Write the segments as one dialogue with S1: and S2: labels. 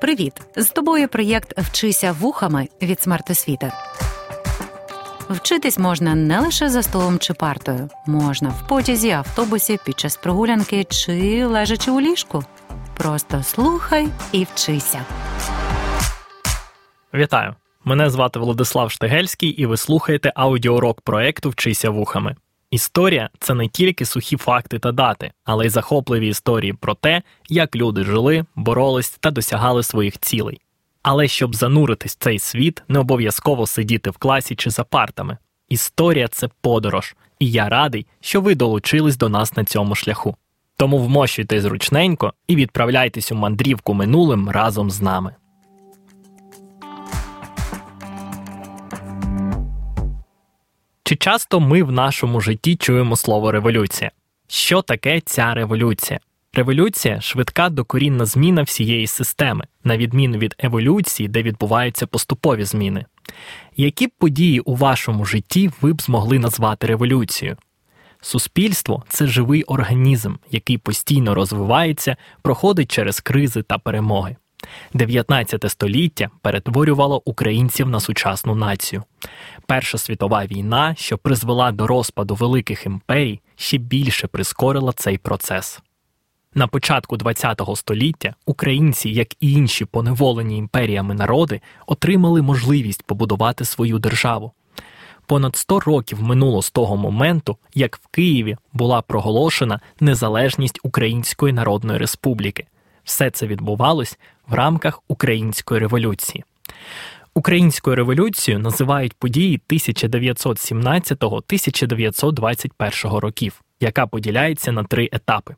S1: Привіт! З тобою проєкт Вчися вухами від смертосвіти. Вчитись можна не лише за столом чи партою, можна в потязі, автобусі, під час прогулянки чи лежачи у ліжку. Просто слухай і вчися.
S2: Вітаю! Мене звати Владислав Штегельський, і ви слухаєте аудіоурок проекту Вчися вухами. Історія це не тільки сухі факти та дати, але й захопливі історії про те, як люди жили, боролись та досягали своїх цілей. Але щоб зануритись в цей світ, не обов'язково сидіти в класі чи за партами. Історія це подорож, і я радий, що ви долучились до нас на цьому шляху. Тому вмощуйте зручненько і відправляйтесь у мандрівку минулим разом з нами. Чи часто ми в нашому житті чуємо слово революція? Що таке ця революція? Революція швидка докорінна зміна всієї системи, на відміну від еволюції, де відбуваються поступові зміни. Які б події у вашому житті ви б змогли назвати революцією? Суспільство це живий організм, який постійно розвивається, проходить через кризи та перемоги. 19 століття перетворювало українців на сучасну націю. Перша світова війна, що призвела до розпаду великих імперій, ще більше прискорила цей процес. На початку ХХ століття українці, як і інші поневолені імперіями народи, отримали можливість побудувати свою державу. Понад 100 років минуло з того моменту, як в Києві була проголошена незалежність Української Народної Республіки. Все це відбувалось в рамках Української революції. Українською революцією називають події 1917-1921 років, яка поділяється на три етапи.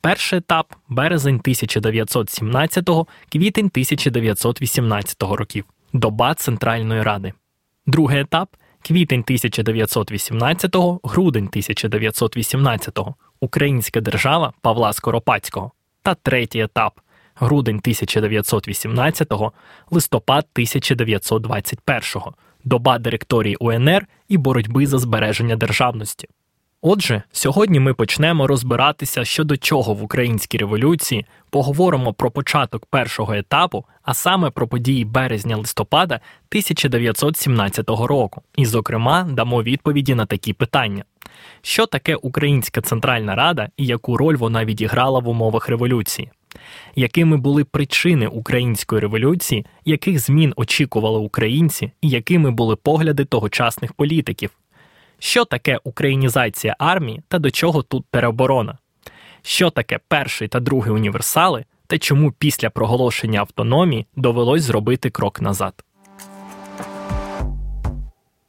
S2: Перший етап березень 1917, квітень 1918 років, доба Центральної Ради. Другий етап квітень 1918, грудень 1918, Українська держава Павла Скоропадського. Та третій етап грудень 1918, листопад 1921, доба директорії УНР і боротьби за збереження державності. Отже, сьогодні ми почнемо розбиратися щодо чого в українській революції, поговоримо про початок першого етапу, а саме про події березня-листопада 1917 року, і, зокрема, дамо відповіді на такі питання: що таке Українська Центральна Рада і яку роль вона відіграла в умовах революції? Якими були причини української революції, яких змін очікували українці, і якими були погляди тогочасних політиків? Що таке українізація армії та до чого тут тероборона? Що таке перший та другий універсали, та чому після проголошення автономії довелось зробити крок назад?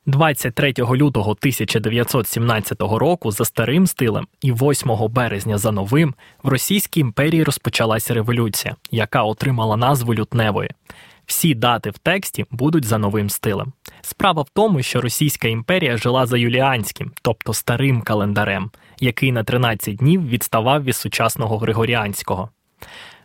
S2: 23 лютого 1917 року за старим стилем і 8 березня за новим в Російській імперії розпочалася революція, яка отримала назву Лютневої. Всі дати в тексті будуть за новим стилем. Справа в тому, що Російська імперія жила за юліанським, тобто старим календарем, який на 13 днів відставав від сучасного Григоріанського.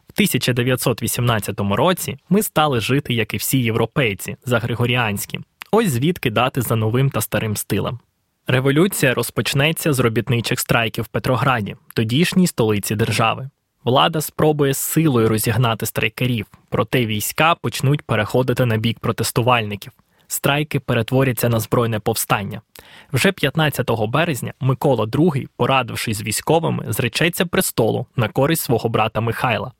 S2: В 1918 році ми стали жити, як і всі європейці, за Григоріанським. Ось звідки дати за новим та старим стилем. Революція розпочнеться з робітничих страйків в Петрограді, тодішній столиці держави. Влада спробує силою розігнати страйкерів, проте війська почнуть переходити на бік протестувальників. Страйки перетворяться на збройне повстання. Вже 15 березня Микола II, порадившись з військовими, зречеться престолу на користь свого брата Михайла.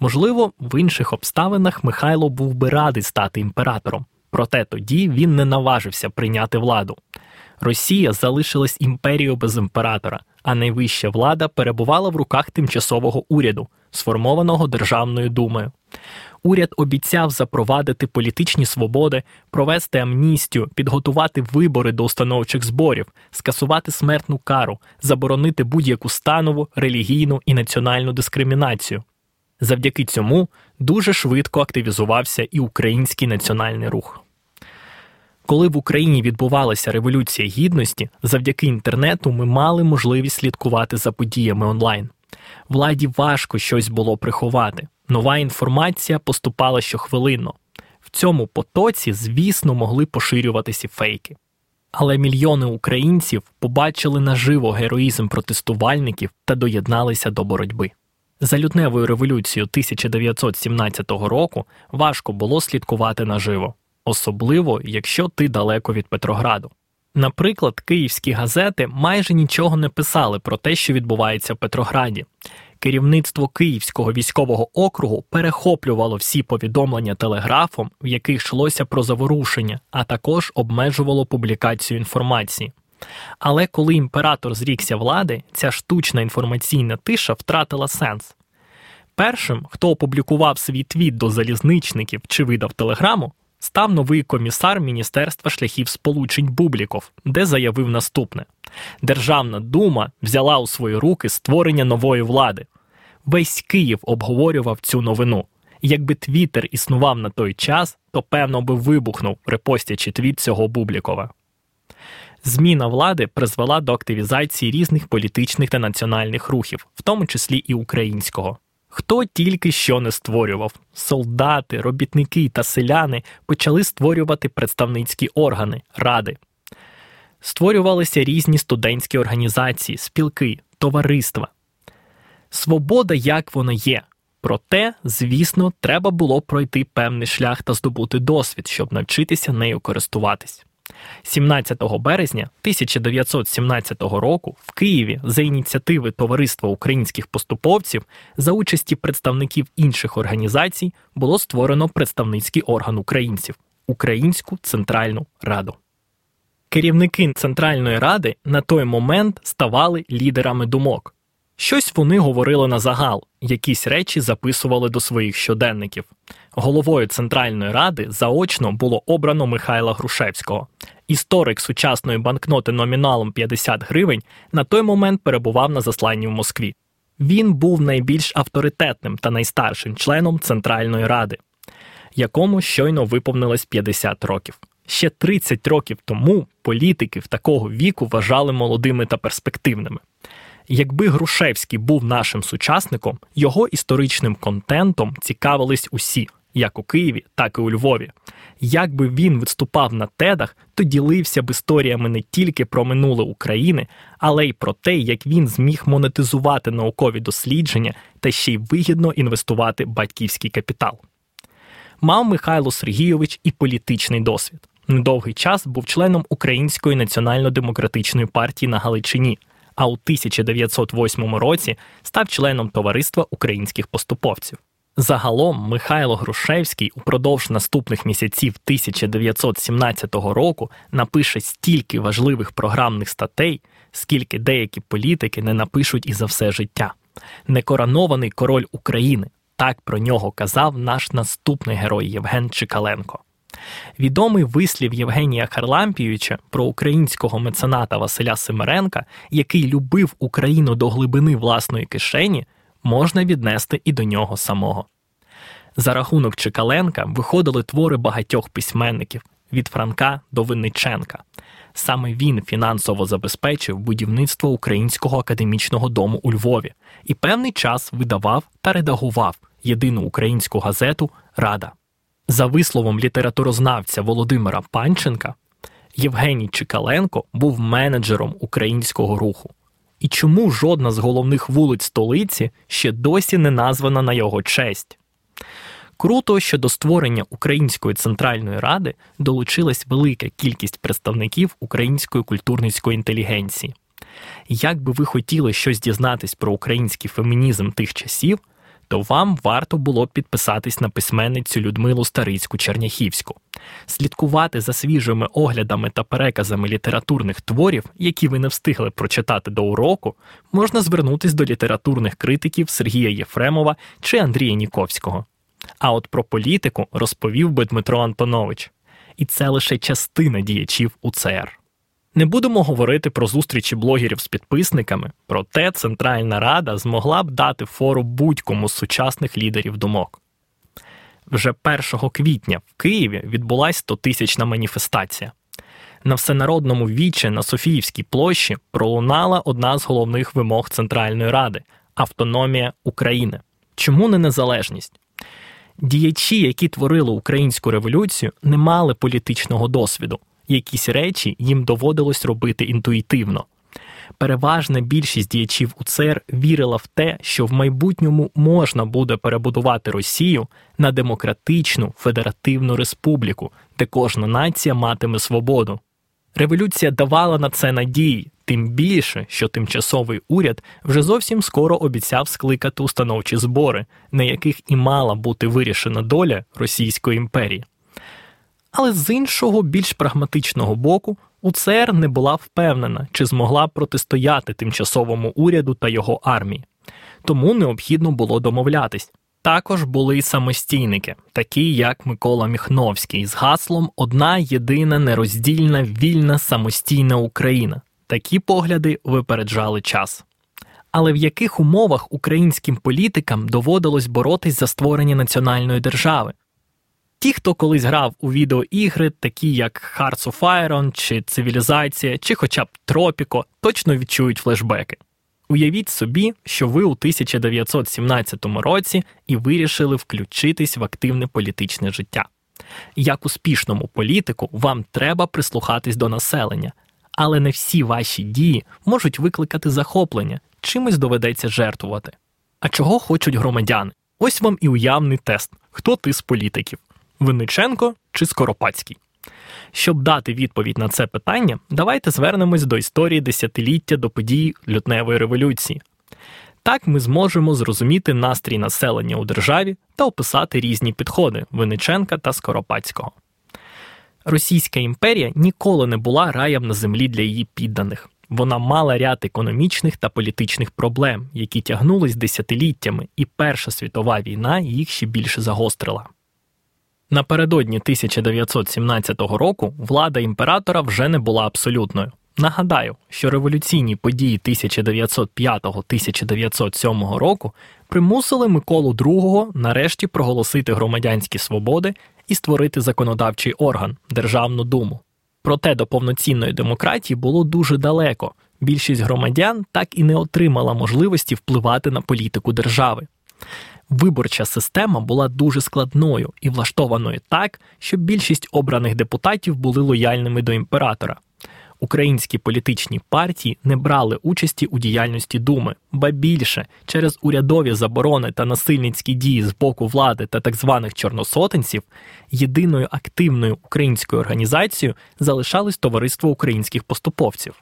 S2: Можливо, в інших обставинах Михайло був би радий стати імператором, проте тоді він не наважився прийняти владу. Росія залишилась імперією без імператора, а найвища влада перебувала в руках тимчасового уряду, сформованого Державною думою. Уряд обіцяв запровадити політичні свободи, провести амністію, підготувати вибори до установчих зборів, скасувати смертну кару, заборонити будь-яку станову, релігійну і національну дискримінацію. Завдяки цьому дуже швидко активізувався і український національний рух. Коли в Україні відбувалася революція гідності, завдяки інтернету ми мали можливість слідкувати за подіями онлайн. Владі важко щось було приховати. Нова інформація поступала щохвилинно. В цьому потоці, звісно, могли поширюватися фейки. Але мільйони українців побачили наживо героїзм протестувальників та доєдналися до боротьби. За лютневою революцією 1917 року важко було слідкувати наживо, особливо якщо ти далеко від Петрограду. Наприклад, київські газети майже нічого не писали про те, що відбувається в Петрограді. Керівництво Київського військового округу перехоплювало всі повідомлення телеграфом, в яких йшлося про заворушення, а також обмежувало публікацію інформації. Але коли імператор зрікся влади, ця штучна інформаційна тиша втратила сенс. Першим, хто опублікував свій твіт до залізничників чи видав телеграму, став новий комісар Міністерства шляхів сполучень Бубліков, де заявив наступне: Державна дума взяла у свої руки створення нової влади. Весь Київ обговорював цю новину. Якби Твіттер існував на той час, то певно би вибухнув, репостячи твіт цього Бублікова. Зміна влади призвела до активізації різних політичних та національних рухів, в тому числі і українського. Хто тільки що не створював, солдати, робітники та селяни почали створювати представницькі органи, ради. Створювалися різні студентські організації, спілки, товариства. Свобода, як вона є. Проте, звісно, треба було пройти певний шлях та здобути досвід, щоб навчитися нею користуватись. 17 березня 1917 року в Києві за ініціативи Товариства українських поступовців за участі представників інших організацій було створено представницький орган українців Українську Центральну Раду. Керівники Центральної Ради на той момент ставали лідерами думок. Щось вони говорили на загал, якісь речі записували до своїх щоденників. Головою Центральної ради заочно було обрано Михайла Грушевського. Історик сучасної банкноти номіналом 50 гривень на той момент перебував на засланні в Москві. Він був найбільш авторитетним та найстаршим членом Центральної ради, якому щойно виповнилось 50 років. Ще 30 років тому політиків такого віку вважали молодими та перспективними. Якби Грушевський був нашим сучасником, його історичним контентом цікавились усі, як у Києві, так і у Львові. Якби він виступав на тедах, то ділився б історіями не тільки про минуле України, але й про те, як він зміг монетизувати наукові дослідження та ще й вигідно інвестувати батьківський капітал. Мав Михайло Сергійович і політичний досвід. Недовгий час був членом Української національно-демократичної партії на Галичині а у 1908 році став членом товариства українських поступовців. Загалом Михайло Грушевський упродовж наступних місяців 1917 року напише стільки важливих програмних статей, скільки деякі політики не напишуть і за все життя. Некоронований король України. Так про нього казав наш наступний герой Євген Чикаленко. Відомий вислів Євгенія Харлампійовича про українського мецената Василя Семеренка, який любив Україну до глибини власної кишені, можна віднести і до нього самого. За рахунок Чекаленка виходили твори багатьох письменників від Франка до Винниченка. Саме він фінансово забезпечив будівництво Українського академічного дому у Львові і певний час видавав та редагував єдину українську газету Рада. За висловом літературознавця Володимира Панченка, Євгеній Чикаленко був менеджером українського руху. І чому жодна з головних вулиць столиці ще досі не названа на його честь? Круто, що до створення Української центральної ради долучилась велика кількість представників української культурницької інтелігенції. Як би ви хотіли щось дізнатись про український фемінізм тих часів, то вам варто було б підписатись на письменницю Людмилу Старицьку Черняхівську, слідкувати за свіжими оглядами та переказами літературних творів, які ви не встигли прочитати до уроку, можна звернутись до літературних критиків Сергія Єфремова чи Андрія Ніковського. А от про політику розповів би Дмитро Антонович, і це лише частина діячів УЦР. Не будемо говорити про зустрічі блогерів з підписниками, проте Центральна Рада змогла б дати фору будь-кому з сучасних лідерів думок. Вже 1 квітня в Києві відбулася 100-тисячна маніфестація. На всенародному вічі на Софіївській площі пролунала одна з головних вимог Центральної Ради автономія України. Чому не незалежність? Діячі, які творили українську революцію, не мали політичного досвіду якісь речі їм доводилось робити інтуїтивно. Переважна більшість діячів УЦР вірила в те, що в майбутньому можна буде перебудувати Росію на демократичну федеративну республіку, де кожна нація матиме свободу. Революція давала на це надії, тим більше, що тимчасовий уряд вже зовсім скоро обіцяв скликати установчі збори, на яких і мала бути вирішена доля Російської імперії. Але з іншого, більш прагматичного боку, УЦР не була впевнена, чи змогла протистояти тимчасовому уряду та його армії, тому необхідно було домовлятись. Також були й самостійники, такі як Микола Міхновський, з гаслом Одна єдина нероздільна вільна самостійна Україна. Такі погляди випереджали час. Але в яких умовах українським політикам доводилось боротись за створення національної держави? Ті, хто колись грав у відеоігри, такі як Hearts of Iron, чи Цивілізація, чи хоча б Тропіко, точно відчують флешбеки. Уявіть собі, що ви у 1917 році і вирішили включитись в активне політичне життя. Як успішному політику вам треба прислухатись до населення, але не всі ваші дії можуть викликати захоплення, чимось доведеться жертвувати. А чого хочуть громадяни? Ось вам і уявний тест: хто ти з політиків: Винниченко чи Скоропадський? Щоб дати відповідь на це питання, давайте звернемось до історії десятиліття до подій лютневої революції. Так ми зможемо зрозуміти настрій населення у державі та описати різні підходи Винниченка та Скоропадського. Російська імперія ніколи не була раєм на землі для її підданих. Вона мала ряд економічних та політичних проблем, які тягнулись десятиліттями, і Перша світова війна їх ще більше загострила. Напередодні 1917 року влада імператора вже не була абсолютною. Нагадаю, що революційні події 1905-1907 року примусили Миколу II нарешті проголосити громадянські свободи і створити законодавчий орган Державну думу. Проте до повноцінної демократії було дуже далеко. Більшість громадян так і не отримала можливості впливати на політику держави. Виборча система була дуже складною і влаштованою так, щоб більшість обраних депутатів були лояльними до імператора. Українські політичні партії не брали участі у діяльності Думи, ба більше через урядові заборони та насильницькі дії з боку влади та так званих чорносотенців, єдиною активною українською організацією залишалось товариство українських поступовців.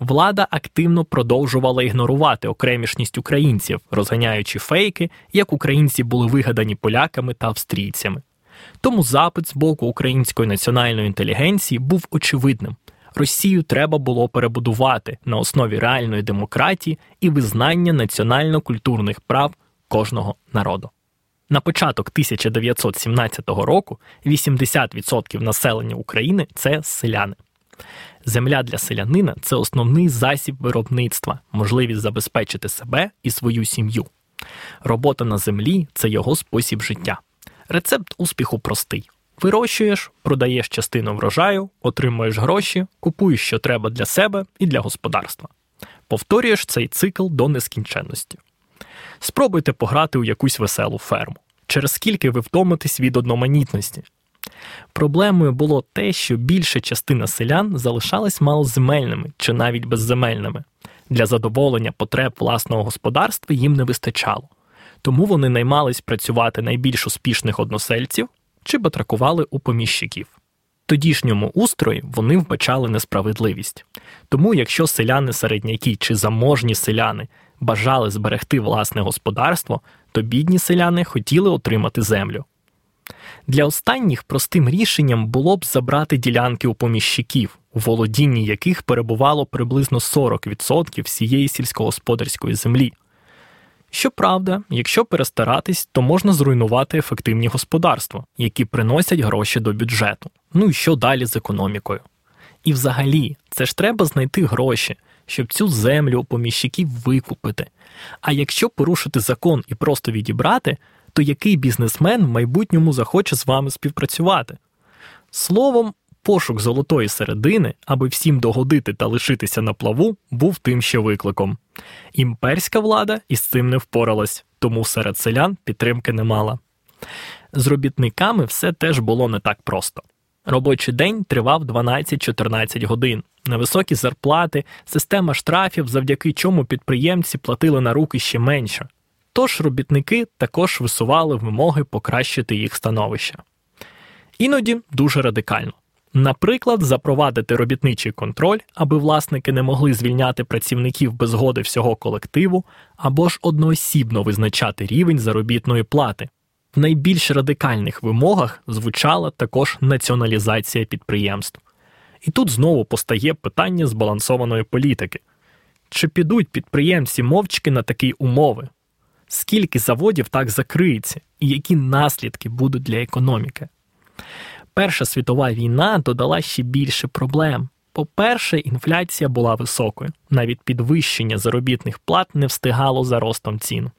S2: Влада активно продовжувала ігнорувати окремішність українців, розганяючи фейки, як українці були вигадані поляками та австрійцями. Тому запит з боку української національної інтелігенції був очевидним. Росію треба було перебудувати на основі реальної демократії і визнання національно-культурних прав кожного народу. На початок 1917 року 80% населення України це селяни. Земля для селянина це основний засіб виробництва, можливість забезпечити себе і свою сім'ю. Робота на землі це його спосіб життя. Рецепт успіху простий: вирощуєш, продаєш частину врожаю, отримуєш гроші, купуєш, що треба для себе і для господарства. Повторюєш цей цикл до нескінченності. Спробуйте пограти у якусь веселу ферму, через скільки ви втомитесь від одноманітності. Проблемою було те, що більша частина селян залишалась малоземельними чи навіть безземельними. Для задоволення потреб власного господарства їм не вистачало, тому вони наймались працювати найбільш успішних односельців чи батракували у поміщиків. Тодішньому устрої вони вбачали несправедливість. Тому, якщо селяни середняки чи заможні селяни бажали зберегти власне господарство, то бідні селяни хотіли отримати землю. Для останніх простим рішенням було б забрати ділянки у поміщиків, у володінні яких перебувало приблизно 40% всієї сільськогосподарської землі. Щоправда, якщо перестаратись, то можна зруйнувати ефективні господарства, які приносять гроші до бюджету. Ну і що далі з економікою? І взагалі, це ж треба знайти гроші, щоб цю землю у поміщиків викупити. А якщо порушити закон і просто відібрати, то який бізнесмен в майбутньому захоче з вами співпрацювати? Словом, пошук золотої середини, аби всім догодити та лишитися на плаву, був тим ще викликом. Імперська влада із цим не впоралась, тому серед селян підтримки не мала. З робітниками все теж було не так просто. Робочий день тривав 12-14 годин. Невисокі зарплати, система штрафів, завдяки чому підприємці платили на руки ще менше. Тож робітники також висували вимоги покращити їх становище. Іноді дуже радикально. Наприклад, запровадити робітничий контроль, аби власники не могли звільняти працівників без згоди всього колективу, або ж одноосібно визначати рівень заробітної плати. В найбільш радикальних вимогах звучала також націоналізація підприємств. І тут знову постає питання збалансованої політики: чи підуть підприємці мовчки на такі умови? Скільки заводів так закриється, і які наслідки будуть для економіки? Перша світова війна додала ще більше проблем. По-перше, інфляція була високою, навіть підвищення заробітних плат не встигало за ростом цін.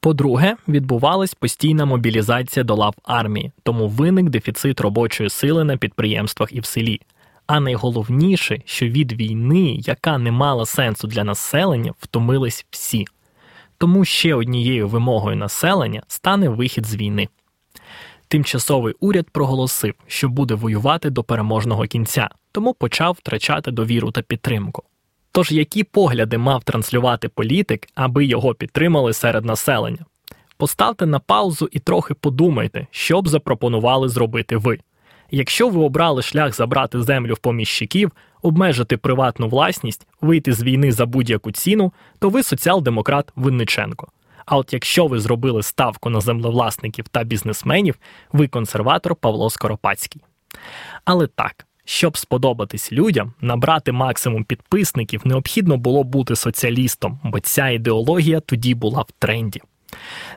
S2: По-друге, відбувалась постійна мобілізація до лав армії, тому виник дефіцит робочої сили на підприємствах і в селі. А найголовніше, що від війни, яка не мала сенсу для населення, втомились всі. Тому ще однією вимогою населення стане вихід з війни. Тимчасовий уряд проголосив, що буде воювати до переможного кінця, тому почав втрачати довіру та підтримку. Тож які погляди мав транслювати політик, аби його підтримали серед населення? Поставте на паузу і трохи подумайте, що б запропонували зробити ви. Якщо ви обрали шлях забрати землю в поміщиків, обмежити приватну власність, вийти з війни за будь-яку ціну, то ви соціал-демократ Винниченко. А от якщо ви зробили ставку на землевласників та бізнесменів, ви консерватор Павло Скоропадський. Але так, щоб сподобатись людям, набрати максимум підписників, необхідно було бути соціалістом, бо ця ідеологія тоді була в тренді.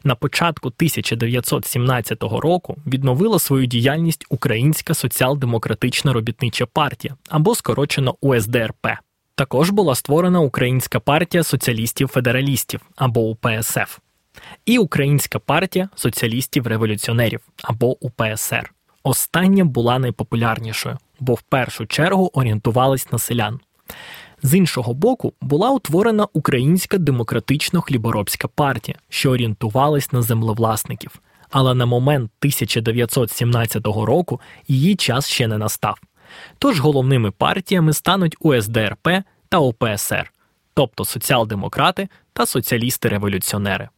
S2: На початку 1917 року відновила свою діяльність Українська соціал-демократична робітнича партія або скорочено УСДРП. Також була створена Українська партія соціалістів-федералістів або УПСФ, і Українська партія соціалістів-революціонерів або УПСР. Остання була найпопулярнішою, бо в першу чергу орієнтувалась на селян. З іншого боку, була утворена Українська демократично хліборобська партія, що орієнтувалась на землевласників. Але на момент 1917 року її час ще не настав. Тож головними партіями стануть УСДРП та ОПСР, тобто соціал-демократи та соціалісти-революціонери.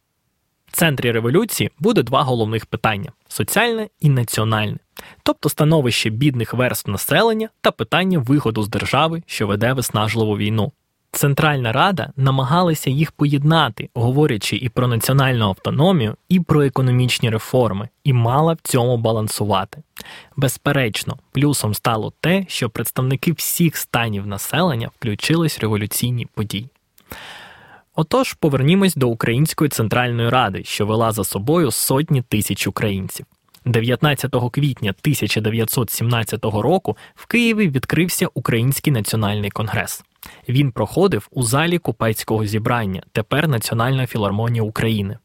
S2: В центрі революції буде два головних питання соціальне і національне, тобто становище бідних верств населення та питання виходу з держави, що веде виснажливу війну. Центральна Рада намагалася їх поєднати, говорячи і про національну автономію, і про економічні реформи, і мала в цьому балансувати. Безперечно, плюсом стало те, що представники всіх станів населення включились в революційні події. Отож, повернімось до Української центральної ради, що вела за собою сотні тисяч українців. 19 квітня 1917 року в Києві відкрився Український національний конгрес. Він проходив у залі купецького зібрання, тепер Національна філармонія України.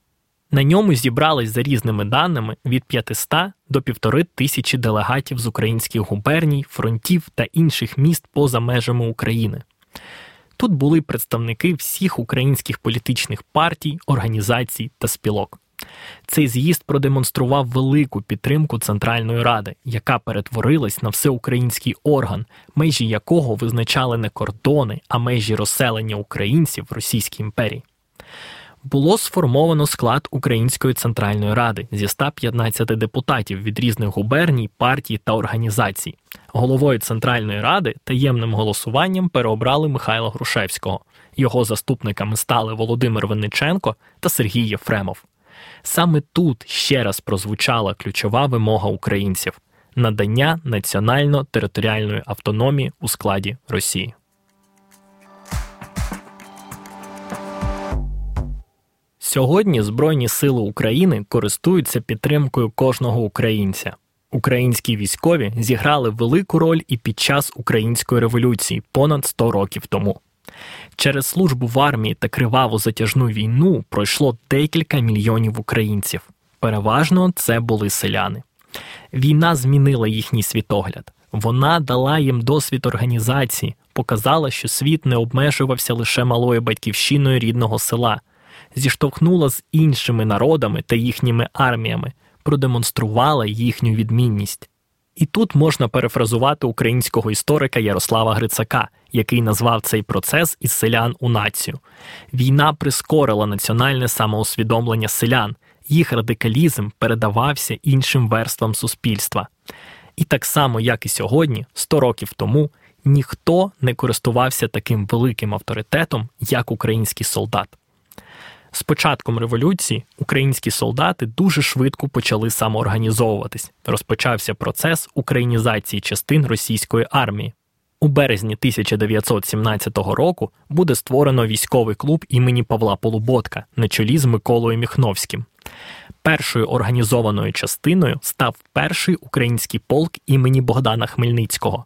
S2: На ньому зібрались за різними даними від 500 до півтори тисячі делегатів з українських губерній, фронтів та інших міст поза межами України. Тут були представники всіх українських політичних партій, організацій та спілок. Цей з'їзд продемонстрував велику підтримку Центральної Ради, яка перетворилась на всеукраїнський орган, межі якого визначали не кордони, а межі розселення українців в Російській імперії. Було сформовано склад Української центральної ради зі 115 депутатів від різних губерній, партій та організацій. Головою Центральної ради таємним голосуванням переобрали Михайла Грушевського. Його заступниками стали Володимир Винниченко та Сергій Єфремов. Саме тут ще раз прозвучала ключова вимога українців надання національно-територіальної автономії у складі Росії. Сьогодні Збройні сили України користуються підтримкою кожного українця. Українські військові зіграли велику роль і під час української революції понад 100 років тому. Через службу в армії та криваву затяжну війну пройшло декілька мільйонів українців. Переважно це були селяни. Війна змінила їхній світогляд. Вона дала їм досвід організації, показала, що світ не обмежувався лише малою батьківщиною рідного села, зіштовхнула з іншими народами та їхніми арміями, продемонструвала їхню відмінність. І тут можна перефразувати українського історика Ярослава Грицака, який назвав цей процес із селян у націю. Війна прискорила національне самоусвідомлення селян, їх радикалізм передавався іншим верствам суспільства. І так само, як і сьогодні, 100 років тому, ніхто не користувався таким великим авторитетом, як український солдат. З початком революції українські солдати дуже швидко почали самоорганізовуватись. Розпочався процес українізації частин російської армії. У березні 1917 року буде створено військовий клуб імені Павла Полуботка на чолі з Миколою Міхновським. Першою організованою частиною став перший український полк імені Богдана Хмельницького.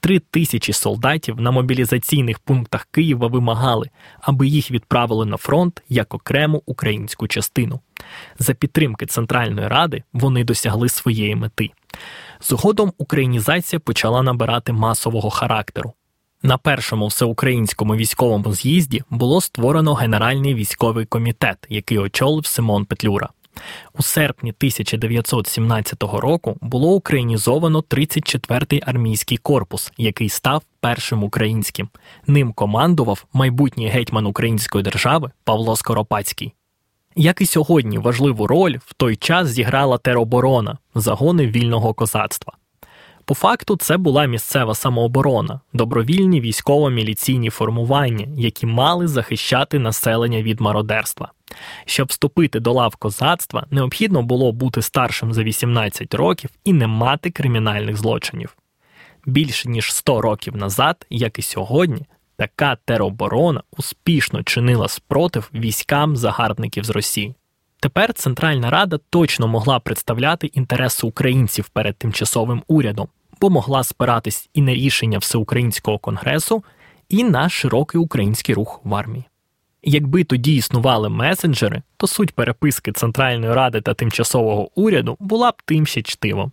S2: Три тисячі солдатів на мобілізаційних пунктах Києва вимагали, аби їх відправили на фронт як окрему українську частину. За підтримки Центральної Ради вони досягли своєї мети. Згодом українізація почала набирати масового характеру. На першому всеукраїнському військовому з'їзді було створено Генеральний військовий комітет, який очолив Симон Петлюра. У серпні 1917 року було українізовано 34-й армійський корпус, який став першим українським. Ним командував майбутній гетьман Української держави Павло Скоропадський. Як і сьогодні, важливу роль в той час зіграла тероборона, загони вільного козацтва. По факту, це була місцева самооборона, добровільні військово-міліційні формування, які мали захищати населення від мародерства. Щоб вступити до лав козацтва, необхідно було бути старшим за 18 років і не мати кримінальних злочинів. Більше ніж 100 років назад, як і сьогодні, така тероборона успішно чинила спротив військам загарбників з Росії. Тепер Центральна Рада точно могла представляти інтереси українців перед тимчасовим урядом, бо могла спиратись і на рішення всеукраїнського конгресу, і на широкий український рух в армії. Якби тоді існували месенджери, то суть переписки Центральної Ради та тимчасового уряду була б тим ще чтивом.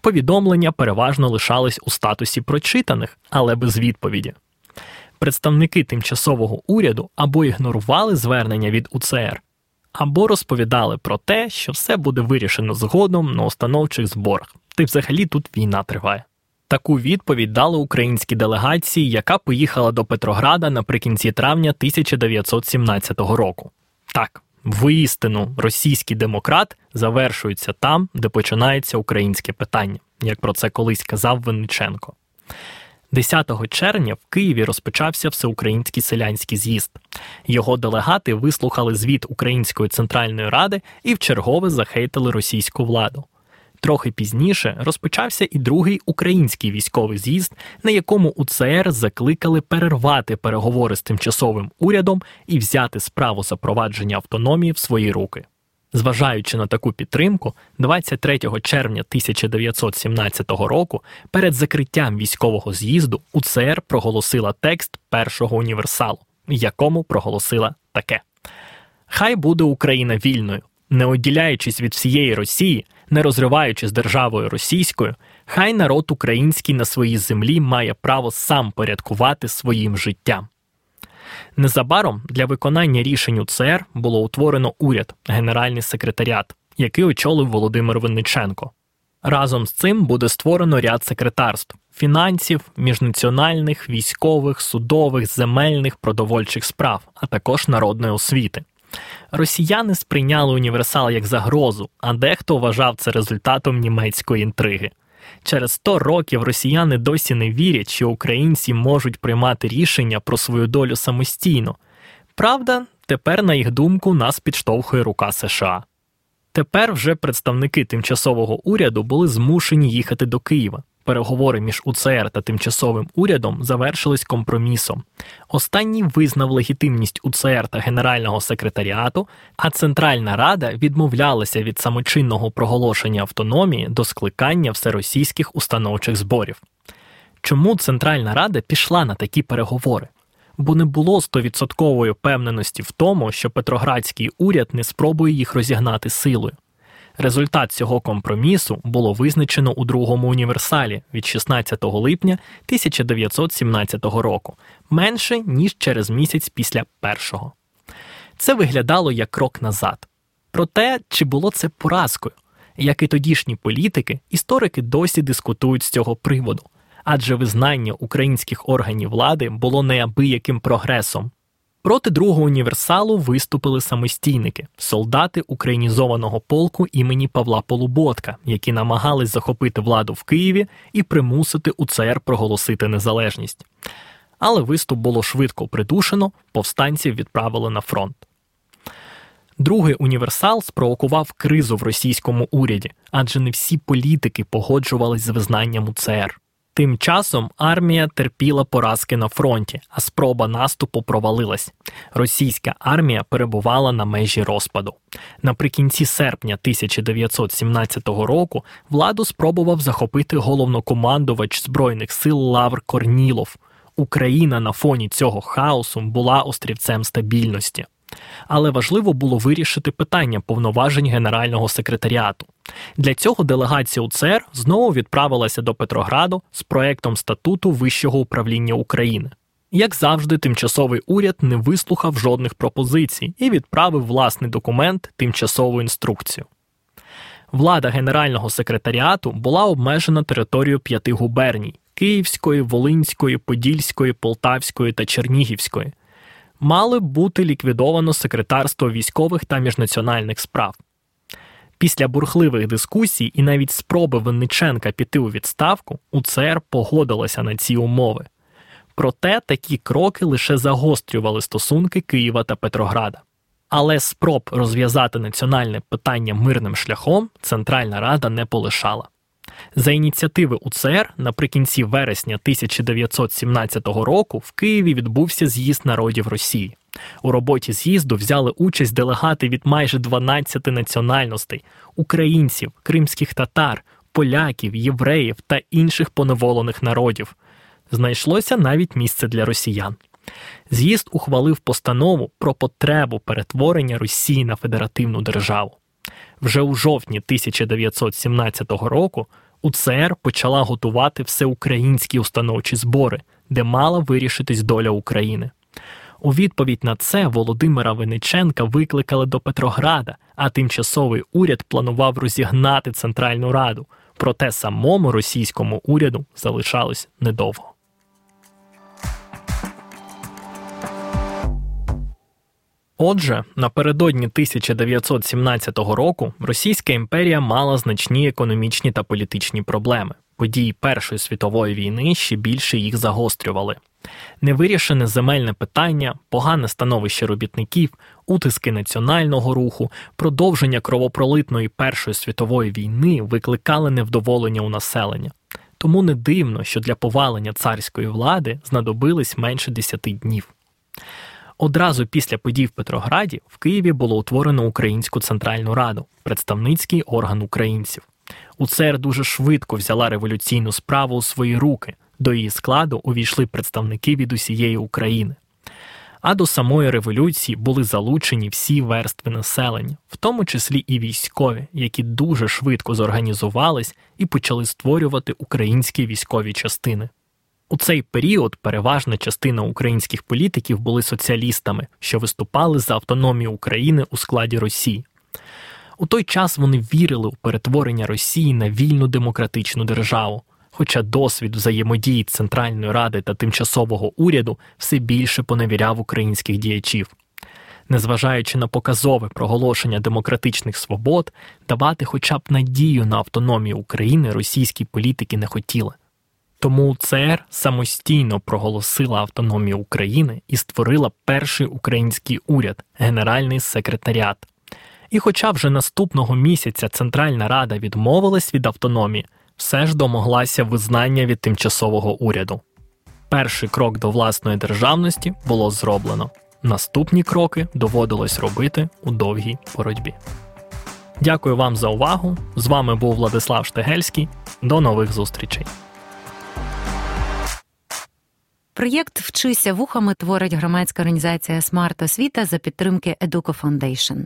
S2: Повідомлення переважно лишались у статусі прочитаних, але без відповіді. Представники тимчасового уряду або ігнорували звернення від УЦР, або розповідали про те, що все буде вирішено згодом на установчих зборах, й взагалі тут війна триває. Таку відповідь дали українській делегації, яка поїхала до Петрограда наприкінці травня 1917 року. Так, воістину, російський демократ завершується там, де починається українське питання, як про це колись казав Винниченко. 10 червня в Києві розпочався всеукраїнський селянський з'їзд. Його делегати вислухали звіт Української центральної ради і вчергове захейтили російську владу. Трохи пізніше розпочався і другий український військовий з'їзд, на якому УЦР закликали перервати переговори з тимчасовим урядом і взяти справу запровадження автономії в свої руки. Зважаючи на таку підтримку, 23 червня 1917 року перед закриттям військового з'їзду УЦР проголосила текст першого універсалу, якому проголосила таке: Хай буде Україна вільною, не оділяючись від всієї Росії, не розриваючи з державою російською, хай народ український на своїй землі має право сам порядкувати своїм життям. Незабаром для виконання рішень УЦР було утворено уряд, Генеральний секретаріат, який очолив Володимир Винниченко. Разом з цим буде створено ряд секретарств фінансів, міжнаціональних, військових, судових, земельних, продовольчих справ, а також народної освіти. Росіяни сприйняли універсал як загрозу, а дехто вважав це результатом німецької інтриги. Через 100 років росіяни досі не вірять, що українці можуть приймати рішення про свою долю самостійно. Правда, тепер, на їх думку, нас підштовхує рука США. Тепер вже представники тимчасового уряду були змушені їхати до Києва. Переговори між УЦР та тимчасовим урядом завершились компромісом. Останній визнав легітимність УЦР та Генерального секретаріату, а Центральна Рада відмовлялася від самочинного проголошення автономії до скликання всеросійських установчих зборів. Чому Центральна Рада пішла на такі переговори? Бо не було стовідсоткової впевненості в тому, що Петроградський уряд не спробує їх розігнати силою. Результат цього компромісу було визначено у другому універсалі від 16 липня 1917 року, менше ніж через місяць після першого. Це виглядало як крок назад. Проте, чи було це поразкою? Як і тодішні політики, історики досі дискутують з цього приводу, адже визнання українських органів влади було неабияким прогресом. Проти другого універсалу виступили самостійники, солдати українізованого полку імені Павла Полуботка, які намагались захопити владу в Києві і примусити УЦР проголосити незалежність. Але виступ було швидко придушено, повстанців відправили на фронт. Другий універсал спровокував кризу в російському уряді, адже не всі політики погоджувались з визнанням УЦР. Тим часом армія терпіла поразки на фронті, а спроба наступу провалилась. Російська армія перебувала на межі розпаду. Наприкінці серпня 1917 року владу спробував захопити головнокомандувач збройних сил Лавр Корнілов. Україна на фоні цього хаосу була острівцем стабільності але важливо було вирішити питання повноважень Генерального секретаріату. Для цього делегація УЦР знову відправилася до Петрограду з проектом статуту Вищого управління України. Як завжди, тимчасовий уряд не вислухав жодних пропозицій і відправив власний документ тимчасову інструкцію. Влада Генерального секретаріату була обмежена територією п'яти губерній Київської, Волинської, Подільської, Полтавської та Чернігівської мали бути ліквідовано секретарство військових та міжнаціональних справ. Після бурхливих дискусій і навіть спроби Винниченка піти у відставку УЦР погодилася на ці умови. Проте такі кроки лише загострювали стосунки Києва та Петрограда. Але спроб розв'язати національне питання мирним шляхом Центральна Рада не полишала. За ініціативи УЦР наприкінці вересня 1917 року в Києві відбувся з'їзд народів Росії. У роботі з'їзду взяли участь делегати від майже 12 національностей українців, кримських татар, поляків, євреїв та інших поневолених народів. Знайшлося навіть місце для росіян. З'їзд ухвалив постанову про потребу перетворення Росії на федеративну державу. Вже у жовтні 1917 року УЦР почала готувати всеукраїнські установчі збори, де мала вирішитись доля України. У відповідь на це Володимира Винниченка викликали до Петрограда, а тимчасовий уряд планував розігнати Центральну Раду. Проте самому російському уряду залишалось недовго. Отже, напередодні 1917 року Російська імперія мала значні економічні та політичні проблеми. Події Першої світової війни ще більше їх загострювали. Невирішене земельне питання, погане становище робітників, утиски національного руху, продовження кровопролитної Першої світової війни викликали невдоволення у населення. Тому не дивно, що для повалення царської влади знадобились менше десяти днів. Одразу після подій в Петрограді в Києві було утворено Українську Центральну Раду, представницький орган українців. УЦР дуже швидко взяла революційну справу у свої руки. До її складу увійшли представники від усієї України. А до самої революції були залучені всі верстви населення, в тому числі і військові, які дуже швидко зорганізувались і почали створювати українські військові частини. У цей період переважна частина українських політиків були соціалістами, що виступали за автономію України у складі Росії. У той час вони вірили у перетворення Росії на вільну демократичну державу, хоча досвід взаємодії Центральної Ради та тимчасового уряду все більше поневіряв українських діячів. Незважаючи на показове проголошення демократичних свобод, давати хоча б надію на автономію України російські політики не хотіли. Тому ЦР самостійно проголосила автономію України і створила перший український уряд, Генеральний секретаріат. І, хоча вже наступного місяця Центральна Рада відмовилась від автономії, все ж домоглася визнання від тимчасового уряду. Перший крок до власної державності було зроблено. Наступні кроки доводилось робити у довгій боротьбі. Дякую вам за увагу. З вами був Владислав Штегельський. До нових зустрічей.
S1: Проєкт Вчися вухами творить громадська організація Смарт Освіта за підтримки Educo Foundation.